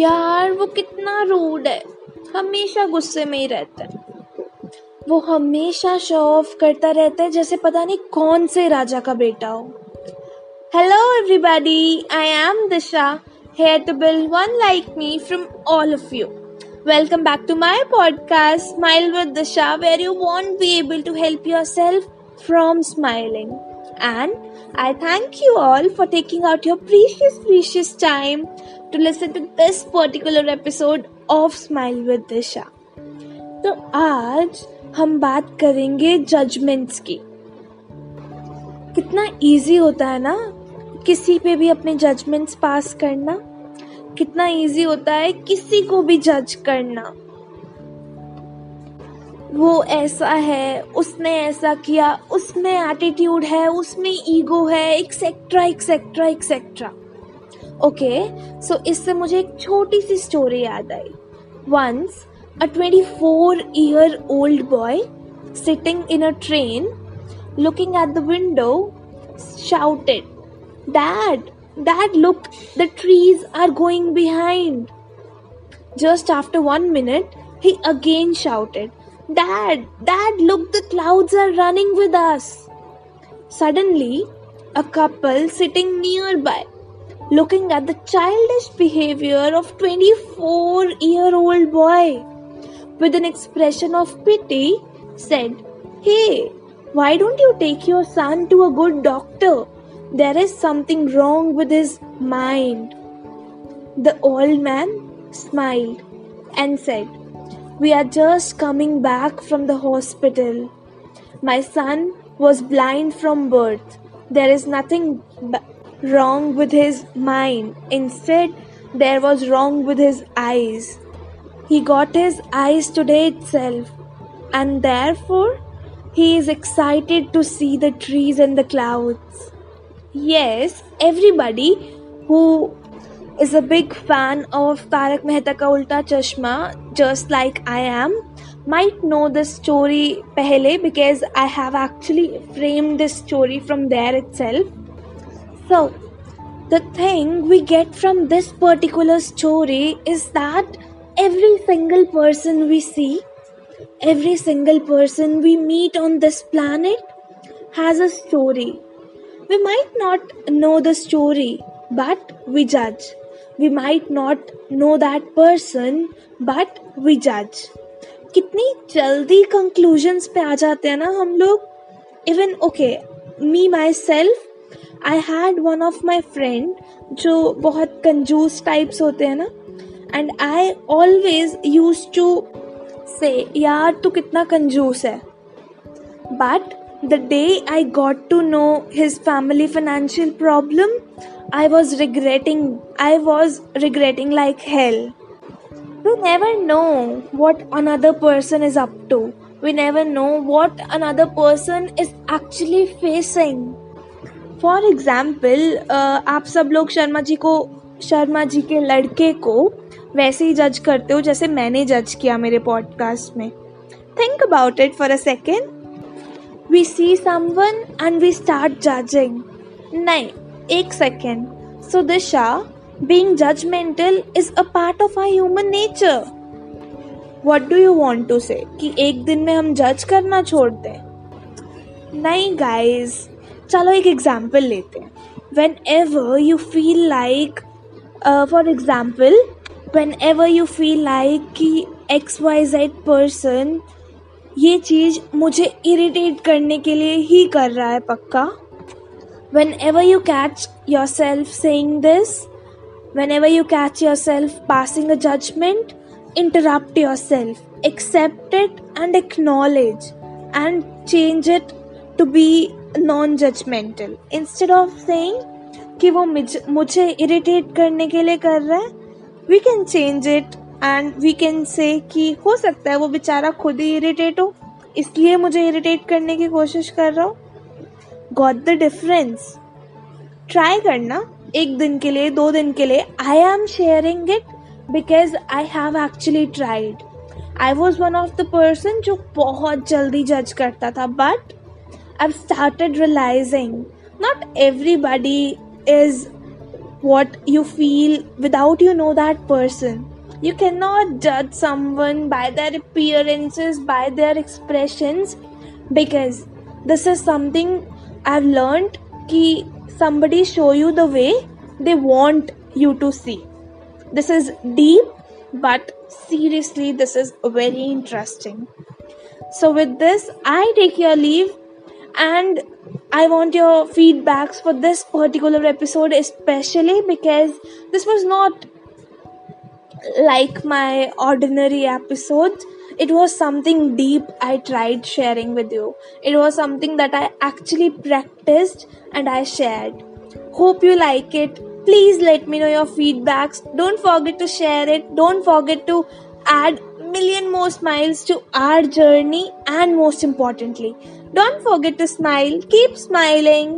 यार, वो कितना रूड है। हमेशा गुस्से में ही रहता है। वो हमेशा शो ऑफ़ करता रहता है, जैसे पता नहीं कौन से राजा का बेटा हो। Hello everybody I am Disha here to build one like me from all of you welcome back to my podcast smile with Disha where you want be able to help yourself from smiling and I thank you all for taking out your precious, precious time to listen to this particular episode of Smile with Disha. तो आज हम बात करेंगे judgements की कितना easy होता है ना किसी पे भी अपने जजमेंट्स पास करना कितना इजी होता है किसी को भी जज करना वो ऐसा है, उसने ऐसा किया, उसमें एटीट्यूड है, उसमें ईगो है etcetera etcetera etcetera okay so इससे मुझे एक छोटी सी स्टोरी याद आई. Once a twenty four year old boy sitting in a train looking at the window shouted dad dad look the trees are going behind just after one minute he again shouted Dad, Dad, look, the clouds are running with us. Suddenly, a couple sitting nearby, looking at the childish behavior of 24 year old boy, with an expression of pity, said, Hey, why don't you take your son to a good doctor? There is something wrong with his mind. The old man smiled and said, we are just coming back from the hospital. My son was blind from birth. There is nothing b- wrong with his mind. Instead, there was wrong with his eyes. He got his eyes today itself, and therefore he is excited to see the trees and the clouds. Yes, everybody who is a big fan of Tarak Mehta Ka Ulta Chashma, just like I am, might know this story pehle because I have actually framed this story from there itself. So, the thing we get from this particular story is that every single person we see, every single person we meet on this planet has a story. We might not know the story, but we judge we might not know that person, but we judge. कितनी जल्दी conclusions पे आ जाते हैं ना हम लोग? Even okay me myself I had one of my friend जो बहुत कंजूस टाइप्स होते हैं ना and I always use to say यार, तू कितना कंजूस है। But the day I got to know his family financial problem I was regretting, I was regretting like hell. We never know what another person is up to. We never know what another person is actually facing. For example आप सब लोग शर्मा जी को शर्मा जी के लड़के को वैसे ही जज करते हो जैसे मैंने जज किया मेरे पॉडकास्ट में think about it for a second we see someone and we start judging नहीं एक second so Disha being judgemental is a part of our human nature what do you want to say कि एक दिन में हम जज करना छोड़ दें नहीं गाइज़ चलो एक एग्ज़ाम्पल लेते हैं whenever you feel like for example whenever you feel like कि एक्स वाई जेड पर्सन ये चीज़ मुझे इरिटेट करने के लिए ही कर रहा है पक्का। Whenever you catch yourself saying this whenever you catch yourself passing a judgement interrupt yourself accept it and acknowledge and change it to be non judgemental instead of saying कि वो मुझे इरिटेट करने के लिए कर रहा है we can change it and we can say कि हो सकता है वो बेचारा खुद ही इरिटेट हो। इसलिए मुझे इरिटेट करने की कोशिश कर रहा हो। गॉट द डिफरेंस ट्राई करना। एक दिन के लिए, दो दिन के लिए। I am sharing it because I have actually tried I was one of the person जो बहुत जल्दी जज करता था but I started realising not everybody is what you feel without you know that person. You cannot judge someone by their appearances by their expressions because this is something i've learned ki somebody show you the way they want you to see. This is deep but seriously this is very interesting. So with this i take your leave and I want your feedbacks for this particular episode, especially because this was not like my ordinary episodes. It was something deep I tried sharing with you. It was something that I actually practiced and I shared. Hope you like it. Please let me know your feedbacks. Don't forget to share it. Don't forget to add million more smiles to our journey and most importantly don't forget to smile keep smiling